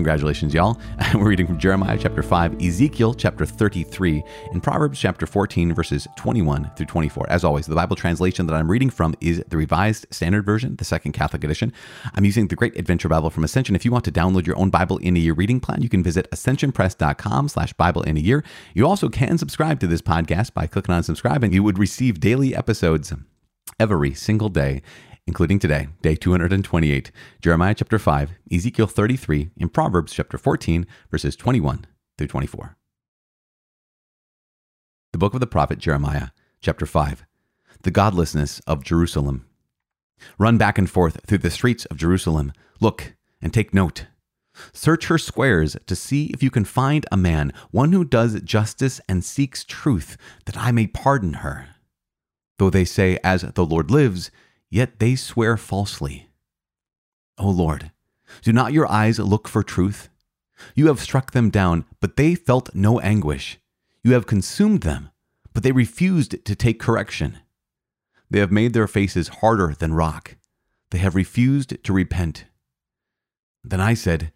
Congratulations, y'all. We're reading from Jeremiah chapter 5, Ezekiel chapter 33, and Proverbs chapter 14, verses 21 through 24. As always, the Bible translation that I'm reading from is the Revised Standard Version, the Second Catholic Edition. I'm using the Great Adventure Bible from Ascension. If you want to download your own Bible in a Year reading plan, you can visit ascensionpress.com slash Bible in a Year. You also can subscribe to this podcast by clicking on subscribe, and you would receive daily episodes every single day including today, day 228, Jeremiah chapter 5, Ezekiel 33, and Proverbs chapter 14, verses 21 through 24. The book of the prophet Jeremiah, chapter 5, the godlessness of Jerusalem. Run back and forth through the streets of Jerusalem. Look and take note. Search her squares to see if you can find a man, one who does justice and seeks truth, that I may pardon her. Though they say, As the Lord lives, yet they swear falsely. O Lord, do not your eyes look for truth? You have struck them down, but they felt no anguish. You have consumed them, but they refused to take correction. They have made their faces harder than rock. They have refused to repent. Then I said,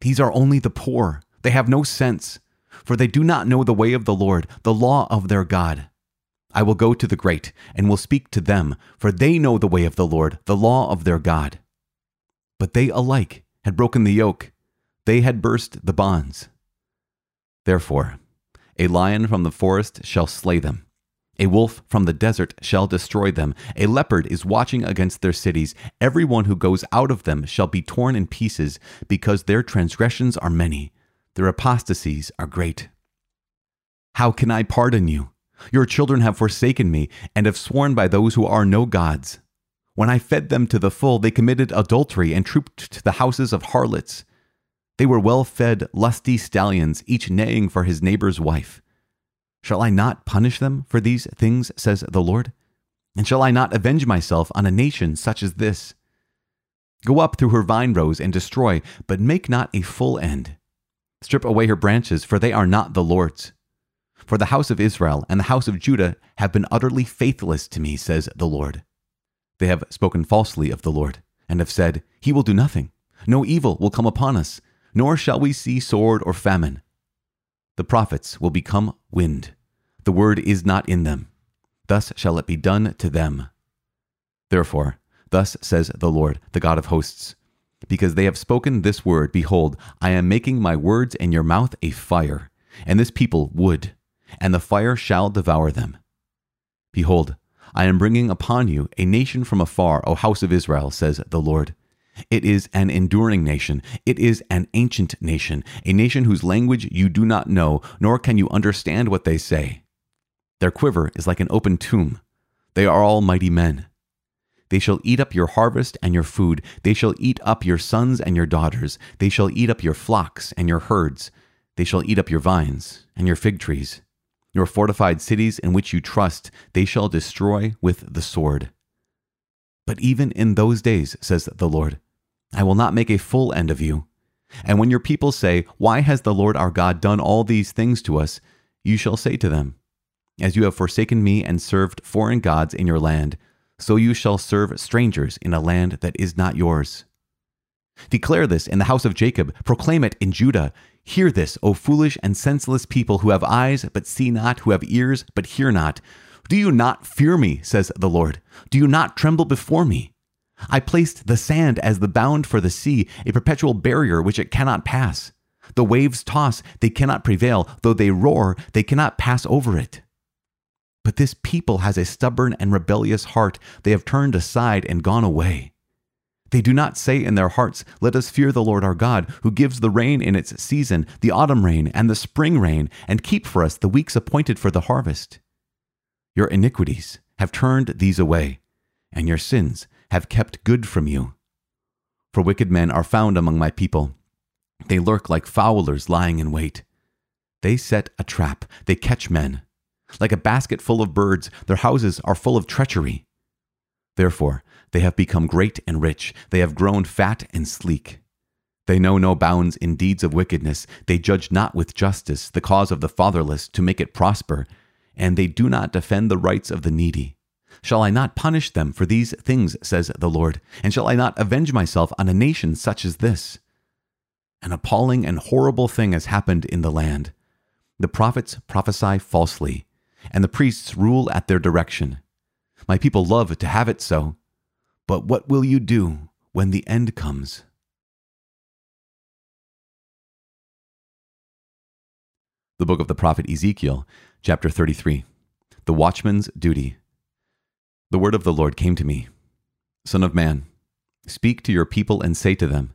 These are only the poor. They have no sense, for they do not know the way of the Lord, the law of their God. I will go to the great and will speak to them, for they know the way of the Lord, the law of their God. But they alike had broken the yoke, they had burst the bonds. Therefore, a lion from the forest shall slay them. A wolf from the desert shall destroy them. A leopard is watching against their cities. Every one who goes out of them shall be torn in pieces, because their transgressions are many, their apostasies are great. How can I pardon you? Your children have forsaken me and have sworn by those who are no gods. When I fed them to the full, they committed adultery and trooped to the houses of harlots. They were well fed, lusty stallions, each neighing for his neighbor's wife. Shall I not punish them for these things, says the Lord? And shall I not avenge myself on a nation such as this? Go up through her vine rows and destroy, but make not a full end. Strip away her branches, for they are not the Lord's. For the house of Israel and the house of Judah have been utterly faithless to me, says the Lord. They have spoken falsely of the Lord, and have said, He will do nothing. No evil will come upon us, nor shall we see sword or famine. The prophets will become wind. The word is not in them. Thus shall it be done to them. Therefore, thus says the Lord, the God of hosts, because they have spoken this word, behold, I am making my words in your mouth a fire, and this people wood and the fire shall devour them. Behold, I am bringing upon you a nation from afar, O house of Israel, says the Lord. It is an enduring nation. It is an ancient nation, a nation whose language you do not know, nor can you understand what they say. Their quiver is like an open tomb. They are all mighty men. They shall eat up your harvest and your food. They shall eat up your sons and your daughters. They shall eat up your flocks and your herds. They shall eat up your vines and your fig trees. Your fortified cities in which you trust, they shall destroy with the sword. But even in those days, says the Lord, I will not make a full end of you. And when your people say, Why has the Lord our God done all these things to us? you shall say to them, As you have forsaken me and served foreign gods in your land, so you shall serve strangers in a land that is not yours. Declare this in the house of Jacob, proclaim it in Judah. Hear this, O foolish and senseless people who have eyes but see not, who have ears but hear not. Do you not fear me, says the Lord? Do you not tremble before me? I placed the sand as the bound for the sea, a perpetual barrier which it cannot pass. The waves toss, they cannot prevail. Though they roar, they cannot pass over it. But this people has a stubborn and rebellious heart. They have turned aside and gone away. They do not say in their hearts, Let us fear the Lord our God, who gives the rain in its season, the autumn rain and the spring rain, and keep for us the weeks appointed for the harvest. Your iniquities have turned these away, and your sins have kept good from you. For wicked men are found among my people. They lurk like fowlers lying in wait. They set a trap, they catch men. Like a basket full of birds, their houses are full of treachery. Therefore, they have become great and rich. They have grown fat and sleek. They know no bounds in deeds of wickedness. They judge not with justice the cause of the fatherless to make it prosper, and they do not defend the rights of the needy. Shall I not punish them for these things, says the Lord? And shall I not avenge myself on a nation such as this? An appalling and horrible thing has happened in the land. The prophets prophesy falsely, and the priests rule at their direction. My people love to have it so. But what will you do when the end comes? The book of the prophet Ezekiel, chapter 33. The watchman's duty. The word of the Lord came to me Son of man, speak to your people and say to them,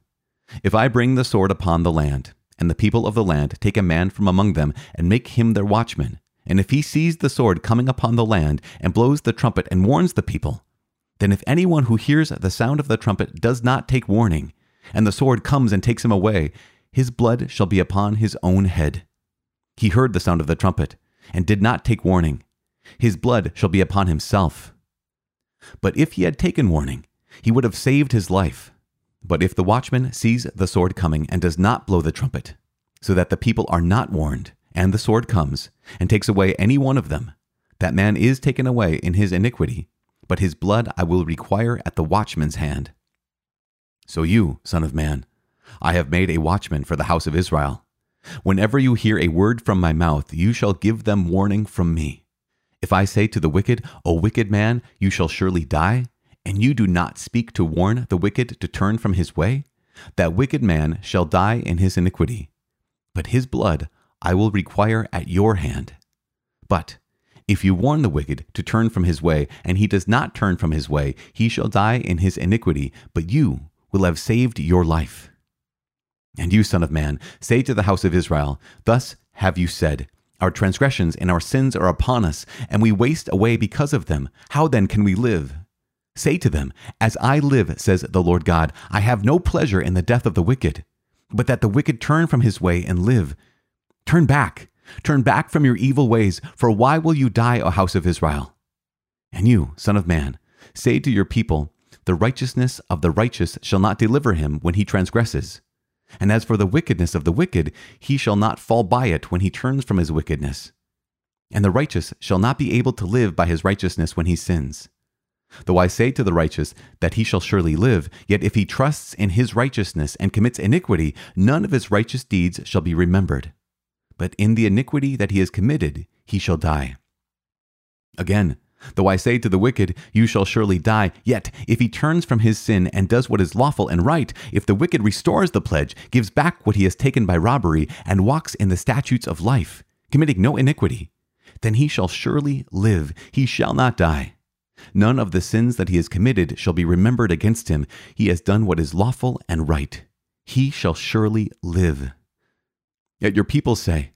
If I bring the sword upon the land, and the people of the land take a man from among them and make him their watchman, and if he sees the sword coming upon the land and blows the trumpet and warns the people, then if anyone who hears the sound of the trumpet does not take warning, and the sword comes and takes him away, his blood shall be upon his own head. He heard the sound of the trumpet, and did not take warning. His blood shall be upon himself. But if he had taken warning, he would have saved his life. But if the watchman sees the sword coming and does not blow the trumpet, so that the people are not warned, and the sword comes, and takes away any one of them, that man is taken away in his iniquity, but his blood I will require at the watchman's hand. So you, Son of Man, I have made a watchman for the house of Israel. Whenever you hear a word from my mouth, you shall give them warning from me. If I say to the wicked, O wicked man, you shall surely die, and you do not speak to warn the wicked to turn from his way, that wicked man shall die in his iniquity. But his blood I will require at your hand. But if you warn the wicked to turn from his way, and he does not turn from his way, he shall die in his iniquity, but you will have saved your life. And you, Son of Man, say to the house of Israel, Thus have you said, Our transgressions and our sins are upon us, and we waste away because of them. How then can we live? Say to them, As I live, says the Lord God, I have no pleasure in the death of the wicked, but that the wicked turn from his way and live. Turn back, turn back from your evil ways, for why will you die, O house of Israel? And you, Son of Man, say to your people, The righteousness of the righteous shall not deliver him when he transgresses. And as for the wickedness of the wicked, he shall not fall by it when he turns from his wickedness. And the righteous shall not be able to live by his righteousness when he sins. Though I say to the righteous that he shall surely live, yet if he trusts in his righteousness and commits iniquity, none of his righteous deeds shall be remembered but in the iniquity that he has committed he shall die. Again, though I say to the wicked, You shall surely die, yet if he turns from his sin and does what is lawful and right, if the wicked restores the pledge, gives back what he has taken by robbery, and walks in the statutes of life, committing no iniquity, then he shall surely live, he shall not die. None of the sins that he has committed shall be remembered against him. He has done what is lawful and right. He shall surely live. Yet your people say,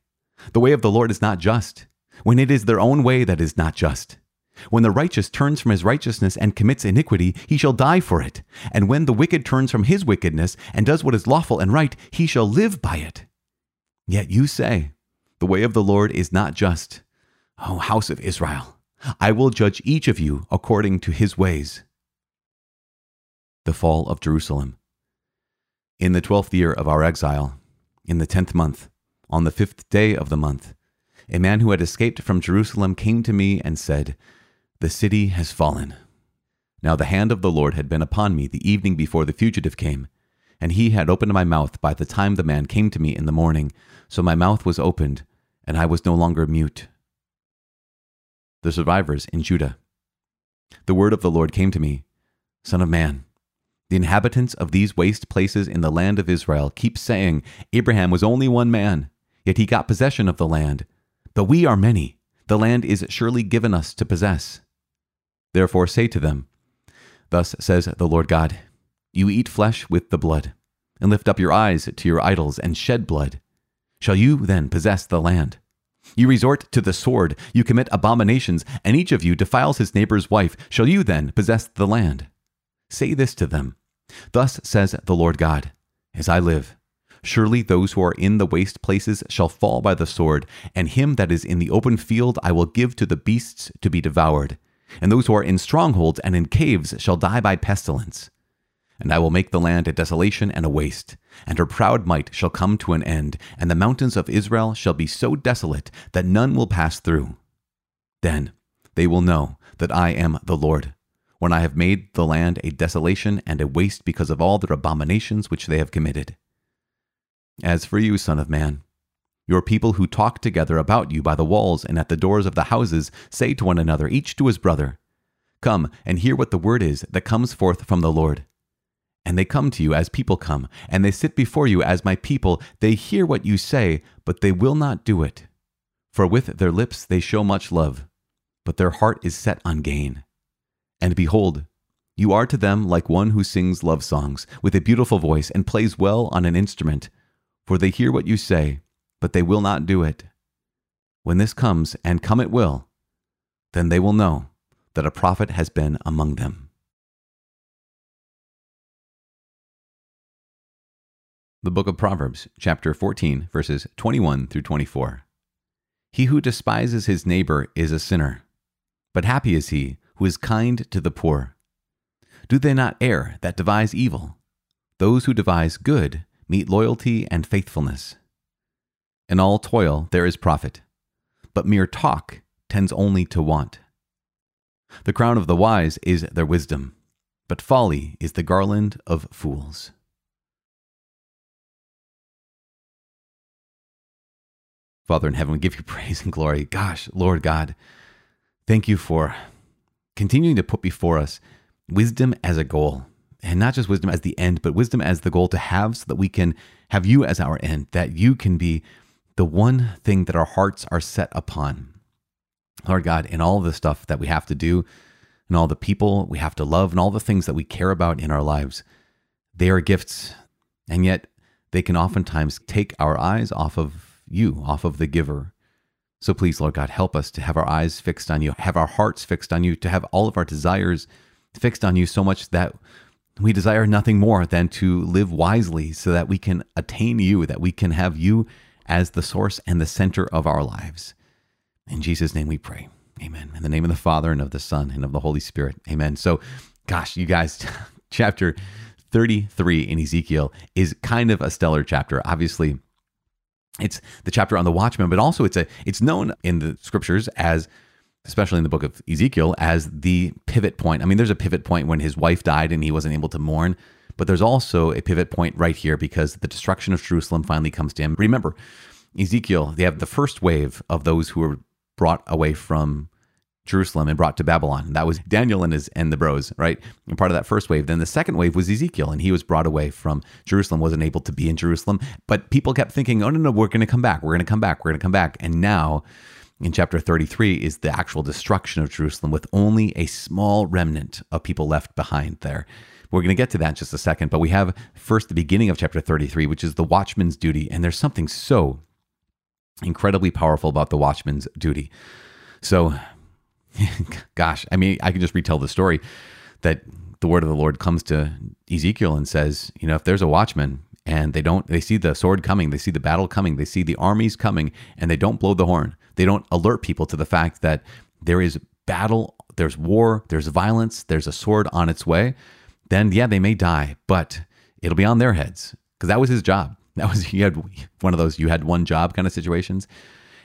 The way of the Lord is not just, when it is their own way that is not just. When the righteous turns from his righteousness and commits iniquity, he shall die for it. And when the wicked turns from his wickedness and does what is lawful and right, he shall live by it. Yet you say, The way of the Lord is not just. O house of Israel, I will judge each of you according to his ways. The fall of Jerusalem. In the twelfth year of our exile, in the tenth month, on the fifth day of the month, a man who had escaped from Jerusalem came to me and said, The city has fallen. Now the hand of the Lord had been upon me the evening before the fugitive came, and he had opened my mouth by the time the man came to me in the morning, so my mouth was opened, and I was no longer mute. The survivors in Judah. The word of the Lord came to me Son of man, the inhabitants of these waste places in the land of Israel keep saying, Abraham was only one man, yet he got possession of the land. But we are many. The land is surely given us to possess. Therefore say to them, Thus says the Lord God You eat flesh with the blood, and lift up your eyes to your idols and shed blood. Shall you then possess the land? You resort to the sword, you commit abominations, and each of you defiles his neighbor's wife. Shall you then possess the land? Say this to them Thus says the Lord God, As I live, surely those who are in the waste places shall fall by the sword, and him that is in the open field I will give to the beasts to be devoured. and those who are in strongholds and in caves shall die by pestilence. And I will make the land a desolation and a waste, and her proud might shall come to an end, and the mountains of Israel shall be so desolate that none will pass through. Then they will know that I am the Lord, when I have made the land a desolation and a waste because of all their abominations which they have committed. As for you, Son of Man, your people who talk together about you by the walls and at the doors of the houses say to one another, each to his brother, Come and hear what the word is that comes forth from the Lord. And they come to you as people come, and they sit before you as my people. They hear what you say, but they will not do it. For with their lips they show much love, but their heart is set on gain. And behold, you are to them like one who sings love songs with a beautiful voice and plays well on an instrument, for they hear what you say but they will not do it. When this comes, and come it will, then they will know that a prophet has been among them. The book of Proverbs, chapter 14, verses 21 through 24. He who despises his neighbor is a sinner, but happy is he who is kind to the poor. Do they not err that devise evil? Those who devise good meet loyalty and faithfulness. In all toil there is profit, but mere talk tends only to want. The crown of the wise is their wisdom, but folly is the garland of fools. Father in heaven, we give you praise and glory. Gosh, Lord God, thank you for continuing to put before us wisdom as a goal. And not just wisdom as the end, but wisdom as the goal to have so that we can have you as our end, that you can be the one thing that our hearts are set upon. Lord God, in all the stuff that we have to do, and all the people we have to love, and all the things that we care about in our lives, they are gifts. And yet, they can oftentimes take our eyes off of you, off of the giver. So please, Lord God, help us to have our eyes fixed on you, have our hearts fixed on you, to have all of our desires fixed on you so much that we desire nothing more than to live wisely so that we can attain you, that we can have you as the source and the center of our lives. In Jesus' name we pray. Amen. In the name of the Father and of the Son and of the Holy Spirit. Amen. So, gosh, you guys, chapter 33 in Ezekiel is kind of a stellar chapter. Obviously, it's the chapter on the watchman, but also it's a it's known in the scriptures as especially in the book of Ezekiel as the pivot point. I mean, there's a pivot point when his wife died and he wasn't able to mourn. But there's also a pivot point right here because the destruction of Jerusalem finally comes to him. Remember, Ezekiel, they have the first wave of those who were brought away from Jerusalem and brought to Babylon. That was Daniel and his and the bros, right? And part of that first wave. Then the second wave was Ezekiel, and he was brought away from Jerusalem, wasn't able to be in Jerusalem. But people kept thinking, oh no, no, we're gonna come back, we're gonna come back, we're gonna come back. And now in chapter 33 is the actual destruction of Jerusalem with only a small remnant of people left behind there. We're going to get to that in just a second, but we have first the beginning of chapter 33, which is the watchman's duty. And there's something so incredibly powerful about the watchman's duty. So, gosh, I mean, I can just retell the story that the word of the Lord comes to Ezekiel and says, you know, if there's a watchman and they don't, they see the sword coming, they see the battle coming, they see the armies coming, and they don't blow the horn, they don't alert people to the fact that there is battle, there's war, there's violence, there's a sword on its way then yeah, they may die, but it'll be on their heads because that was his job. That was he had one of those you had one job kind of situations.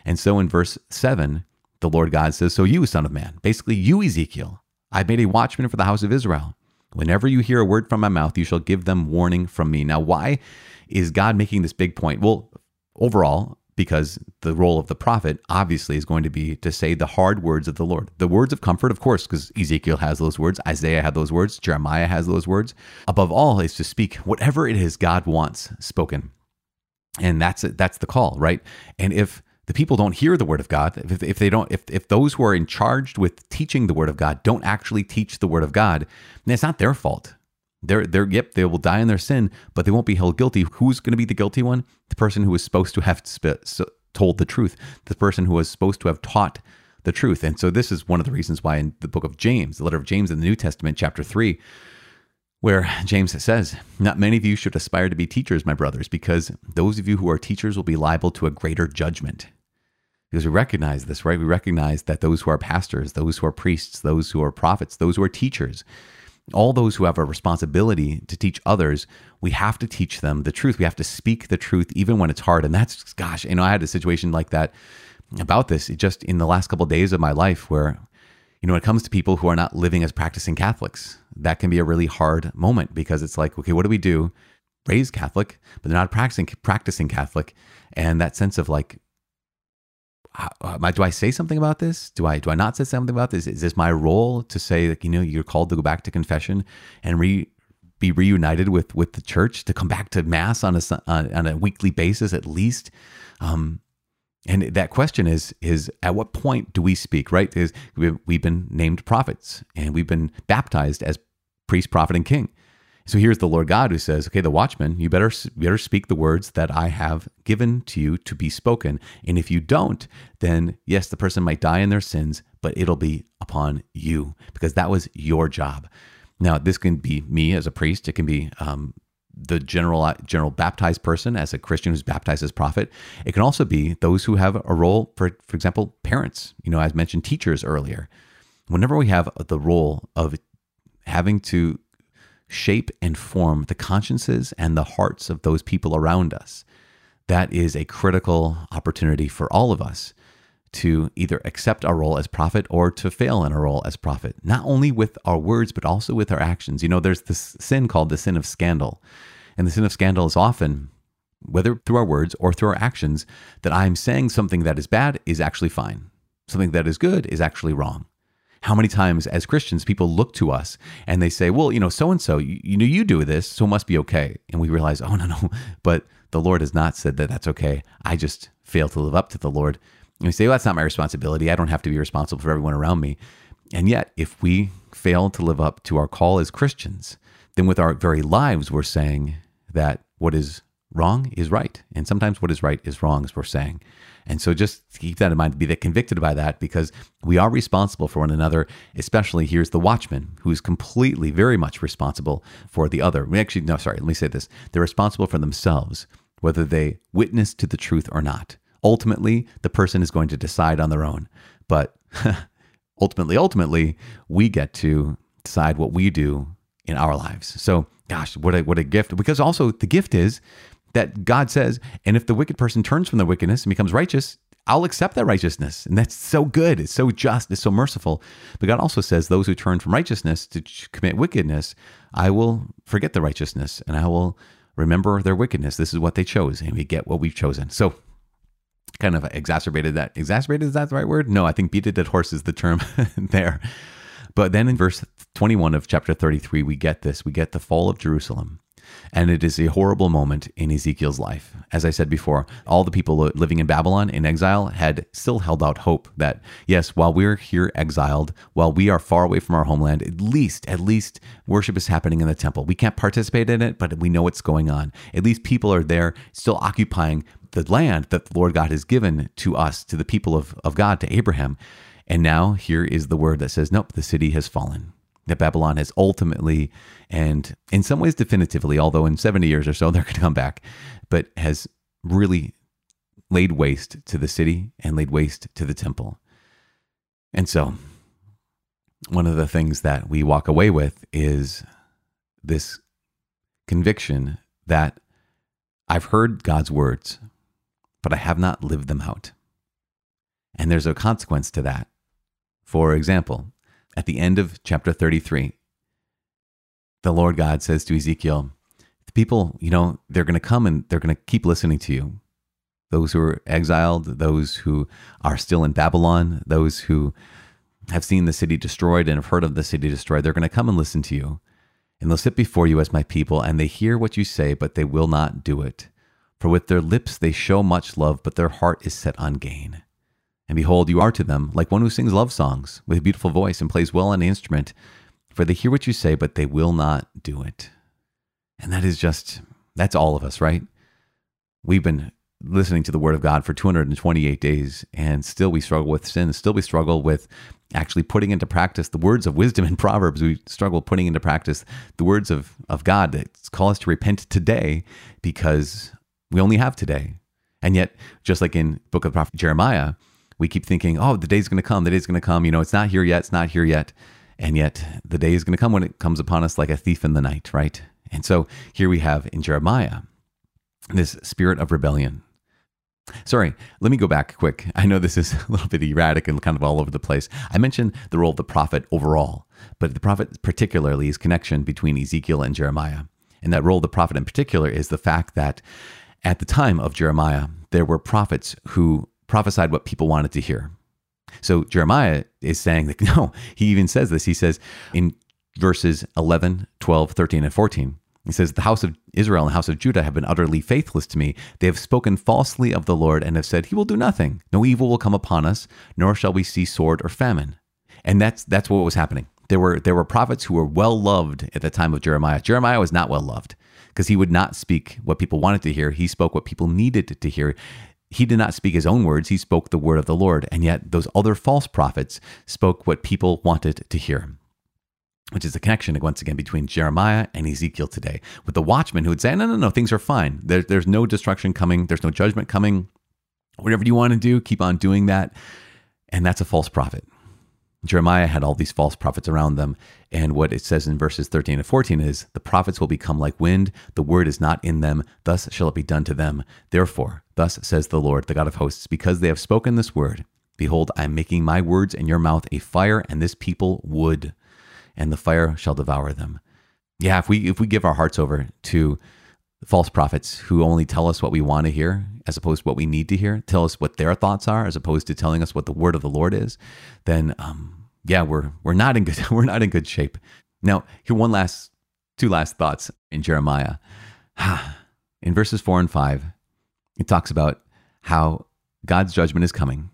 And so in verse 7, the Lord God says, "So you, son of man, basically you Ezekiel, I've made a watchman for the house of Israel. Whenever you hear a word from my mouth, you shall give them warning from me." Now, why is God making this big point? Well, overall, because the role of the prophet obviously is going to be to say the hard words of the Lord. The words of comfort, of course, because Ezekiel has those words, Isaiah had those words, Jeremiah has those words. Above all, is to speak whatever it is God wants spoken. And that's it, that's the call, right? And if the people don't hear the word of God, if, if they don't, if, if those who are in charge with teaching the word of God don't actually teach the word of God, then it's not their fault. They're, they're, yep, they will die in their sin, but they won't be held guilty. Who's going to be the guilty one? The person who was supposed to have sp- so, told the truth, the person who was supposed to have taught the truth. And so, this is one of the reasons why in the book of James, the letter of James in the New Testament, chapter 3, where James says, Not many of you should aspire to be teachers, my brothers, because those of you who are teachers will be liable to a greater judgment. Because we recognize this, right? We recognize that those who are pastors, those who are priests, those who are prophets, those who are teachers, all those who have a responsibility to teach others, we have to teach them the truth. We have to speak the truth even when it's hard. And that's, gosh, you know, I had a situation like that about this just in the last couple of days of my life where, you know, when it comes to people who are not living as practicing Catholics, that can be a really hard moment because it's like, okay, what do we do? Raised Catholic, but they're not practicing practicing Catholic, and that sense of like, how, do I say something about this? Do I do I not say something about this? Is this my role to say that you know you're called to go back to confession and re be reunited with with the church to come back to mass on a on a weekly basis at least? Um, and that question is is at what point do we speak? Right? Is we've been named prophets and we've been baptized as priest, prophet, and king. So here's the Lord God who says, "Okay, the watchman, you better better speak the words that I have given to you to be spoken. And if you don't, then yes, the person might die in their sins, but it'll be upon you because that was your job." Now, this can be me as a priest. It can be um, the general general baptized person as a Christian who's baptized as prophet. It can also be those who have a role, for for example, parents. You know, as mentioned, teachers earlier. Whenever we have the role of having to shape and form the consciences and the hearts of those people around us. That is a critical opportunity for all of us to either accept our role as prophet or to fail in our role as prophet, not only with our words, but also with our actions. You know, there's this sin called the sin of scandal. And the sin of scandal is often, whether through our words or through our actions, that I'm saying something that is bad is actually fine. Something that is good is actually wrong how many times as Christians people look to us and they say, well, you know, so and so, you know, you do this, so it must be okay. And we realize, oh, no, no, but the Lord has not said that that's okay. I just fail to live up to the Lord. And we say, well, that's not my responsibility. I don't have to be responsible for everyone around me. And yet, if we fail to live up to our call as Christians, then with our very lives, we're saying that what is wrong is right. And sometimes what is right is wrong, as we're saying. And so just keep that in mind, be that convicted by that because we are responsible for one another, especially here's the watchman who's completely, very much responsible for the other. We actually, no, sorry, let me say this. They're responsible for themselves, whether they witness to the truth or not. Ultimately, the person is going to decide on their own. But ultimately, ultimately, we get to decide what we do in our lives. So, gosh, what a, what a gift. Because also, the gift is that God says, and if the wicked person turns from their wickedness and becomes righteous, I'll accept that righteousness. And that's so good. It's so just. It's so merciful. But God also says, those who turn from righteousness to commit wickedness, I will forget the righteousness and I will remember their wickedness. This is what they chose, and we get what we've chosen. So, kind of exacerbated that. Exacerbated, is that the right word? No, I think beat a dead horse is the term there. But then in verse 21 of chapter 33, we get this. We get the fall of Jerusalem. And it is a horrible moment in Ezekiel's life. As I said before, all the people living in Babylon in exile had still held out hope that, yes, while we're here exiled, while we are far away from our homeland, at least, at least worship is happening in the temple. We can't participate in it, but we know what's going on. At least people are there still occupying the land that the Lord God has given to us, to the people of, of God, to Abraham. And now here is the word that says, nope, the city has fallen that Babylon has ultimately, and in some ways definitively, although in 70 years or so they're going to come back, but has really laid waste to the city and laid waste to the temple. And so, one of the things that we walk away with is this conviction that I've heard God's words, but I have not lived them out. And there's a consequence to that. For example, at the end of chapter 33, the Lord God says to Ezekiel, The people, you know, they're going to come and they're going to keep listening to you. Those who are exiled, those who are still in Babylon, those who have seen the city destroyed and have heard of the city destroyed, they're going to come and listen to you. And they'll sit before you as my people, and they hear what you say, but they will not do it. For with their lips they show much love, but their heart is set on gain. And behold, you are to them like one who sings love songs with a beautiful voice and plays well on an instrument. For they hear what you say, but they will not do it. And that is just, that's all of us, right? We've been listening to the word of God for 228 days, and still we struggle with sin. Still we struggle with actually putting into practice the words of wisdom in Proverbs. We struggle putting into practice the words of, of God that call us to repent today because we only have today. And yet, just like in book of prophet Jeremiah, We keep thinking, oh, the day's going to come, the day's going to come. You know, it's not here yet, it's not here yet. And yet the day is going to come when it comes upon us like a thief in the night, right? And so here we have in Jeremiah this spirit of rebellion. Sorry, let me go back quick. I know this is a little bit erratic and kind of all over the place. I mentioned the role of the prophet overall, but the prophet particularly is connection between Ezekiel and Jeremiah. And that role of the prophet in particular is the fact that at the time of Jeremiah, there were prophets who prophesied what people wanted to hear. So Jeremiah is saying that, no, he even says this. He says in verses 11, 12, 13, and 14, he says, The house of Israel and the house of Judah have been utterly faithless to me. They have spoken falsely of the Lord and have said, He will do nothing. No evil will come upon us, nor shall we see sword or famine. And that's that's what was happening. There were there were prophets who were well loved at the time of Jeremiah. Jeremiah was not well loved because he would not speak what people wanted to hear. He spoke what people needed to hear he did not speak his own words, he spoke the word of the Lord. And yet, those other false prophets spoke what people wanted to hear, which is the connection, once again, between Jeremiah and Ezekiel today, with the watchman who would say, No, no, no, things are fine. There, there's no destruction coming, there's no judgment coming. Whatever you want to do, keep on doing that. And that's a false prophet. Jeremiah had all these false prophets around them. And what it says in verses 13 and 14 is the prophets will become like wind, the word is not in them, thus shall it be done to them. Therefore, thus says the Lord, the God of hosts, because they have spoken this word, behold, I am making my words in your mouth a fire, and this people wood, and the fire shall devour them. Yeah, if we if we give our hearts over to false prophets who only tell us what we want to hear as opposed to what we need to hear, tell us what their thoughts are as opposed to telling us what the word of the Lord is, then um, yeah, we're we're not in good we're not in good shape. Now, here one last two last thoughts in Jeremiah. In verses 4 and 5, it talks about how God's judgment is coming.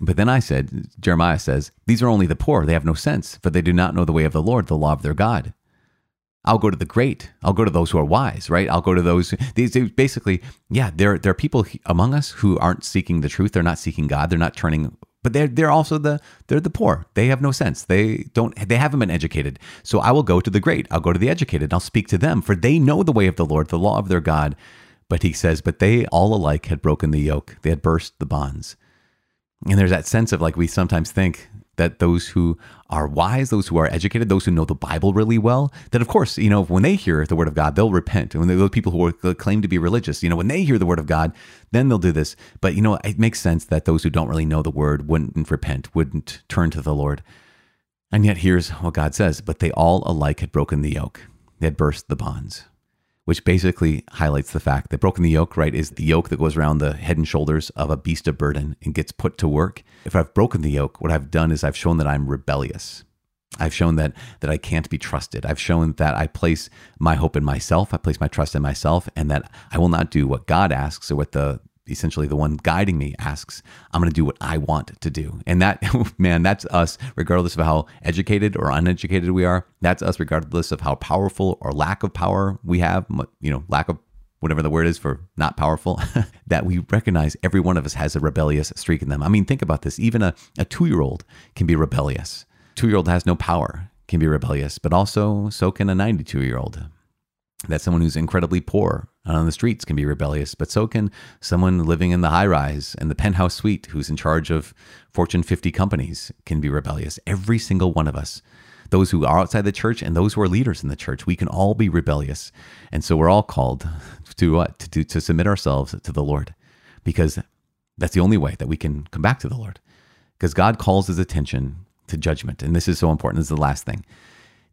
But then I said, Jeremiah says, These are only the poor. They have no sense, for they do not know the way of the Lord, the law of their God. I'll go to the great. I'll go to those who are wise, right? I'll go to those. These basically, yeah, there there are people among us who aren't seeking the truth. They're not seeking God. They're not turning. But they're they're also the they're the poor. They have no sense. They don't. They haven't been educated. So I will go to the great. I'll go to the educated. I'll speak to them, for they know the way of the Lord, the law of their God. But he says, but they all alike had broken the yoke. They had burst the bonds. And there's that sense of like we sometimes think that those who are wise, those who are educated, those who know the Bible really well, that of course, you know, when they hear the word of God, they'll repent. And when those people who are, claim to be religious, you know, when they hear the word of God, then they'll do this. But, you know, it makes sense that those who don't really know the word wouldn't repent, wouldn't turn to the Lord. And yet here's what God says, but they all alike had broken the yoke. They had burst the bonds which basically highlights the fact that broken the yoke, right, is the yoke that goes around the head and shoulders of a beast of burden and gets put to work. If I've broken the yoke, what I've done is I've shown that I'm rebellious. I've shown that that I can't be trusted. I've shown that I place my hope in myself. I place my trust in myself, and that I will not do what God asks or what the essentially the one guiding me asks, I'm going to do what I want to do. And that, man, that's us, regardless of how educated or uneducated we are. That's us, regardless of how powerful or lack of power we have, you know, lack of whatever the word is for not powerful, that we recognize every one of us has a rebellious streak in them. I mean, think about this. Even a, a two year old can be rebellious. Two year old has no power, can be rebellious, but also so can a 92 year old that someone who's incredibly poor on the streets can be rebellious, but so can someone living in the high rise and the penthouse suite who's in charge of Fortune 50 companies can be rebellious. Every single one of us, those who are outside the church and those who are leaders in the church, we can all be rebellious. And so we're all called to what? To, to, to submit ourselves to the Lord because that's the only way that we can come back to the Lord. Because God calls his attention to judgment. And this is so important. This is the last thing.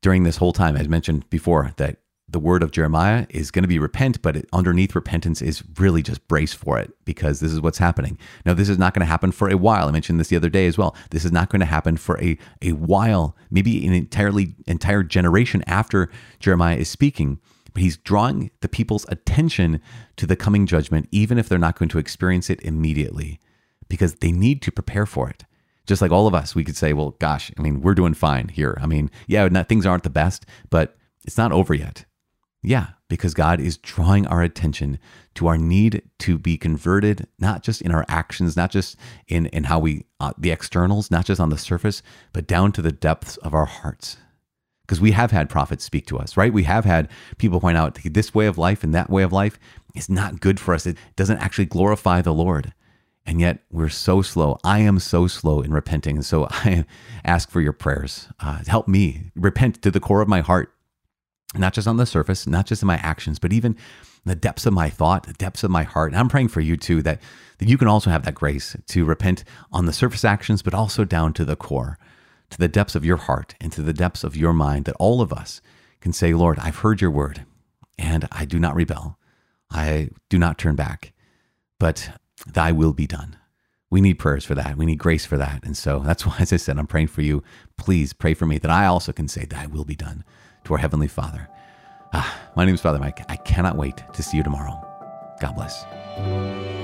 During this whole time, I mentioned before that the word of Jeremiah is going to be repent, but it, underneath repentance is really just brace for it because this is what's happening. Now, this is not going to happen for a while. I mentioned this the other day as well. This is not going to happen for a, a while, maybe an entirely entire generation after Jeremiah is speaking. But he's drawing the people's attention to the coming judgment, even if they're not going to experience it immediately, because they need to prepare for it just like all of us, we could say, well, gosh, I mean, we're doing fine here. I mean, yeah, not, things aren't the best, but it's not over yet. Yeah, because God is drawing our attention to our need to be converted, not just in our actions, not just in, in how we, uh, the externals, not just on the surface, but down to the depths of our hearts. Because we have had prophets speak to us, right? We have had people point out this way of life and that way of life is not good for us. It doesn't actually glorify the Lord. And yet we're so slow. I am so slow in repenting. And so I ask for your prayers. Uh, help me repent to the core of my heart, not just on the surface, not just in my actions, but even the depths of my thought, the depths of my heart. And I'm praying for you too, that, that you can also have that grace to repent on the surface actions, but also down to the core, to the depths of your heart and to the depths of your mind, that all of us can say, Lord, I've heard your word and I do not rebel. I do not turn back, but thy will be done. We need prayers for that. We need grace for that. And so that's why, as I said, I'm praying for you. Please pray for me that I also can say, Thy will be done to our Heavenly Father. Ah, my name is Father Mike. I cannot wait to see you tomorrow. God bless.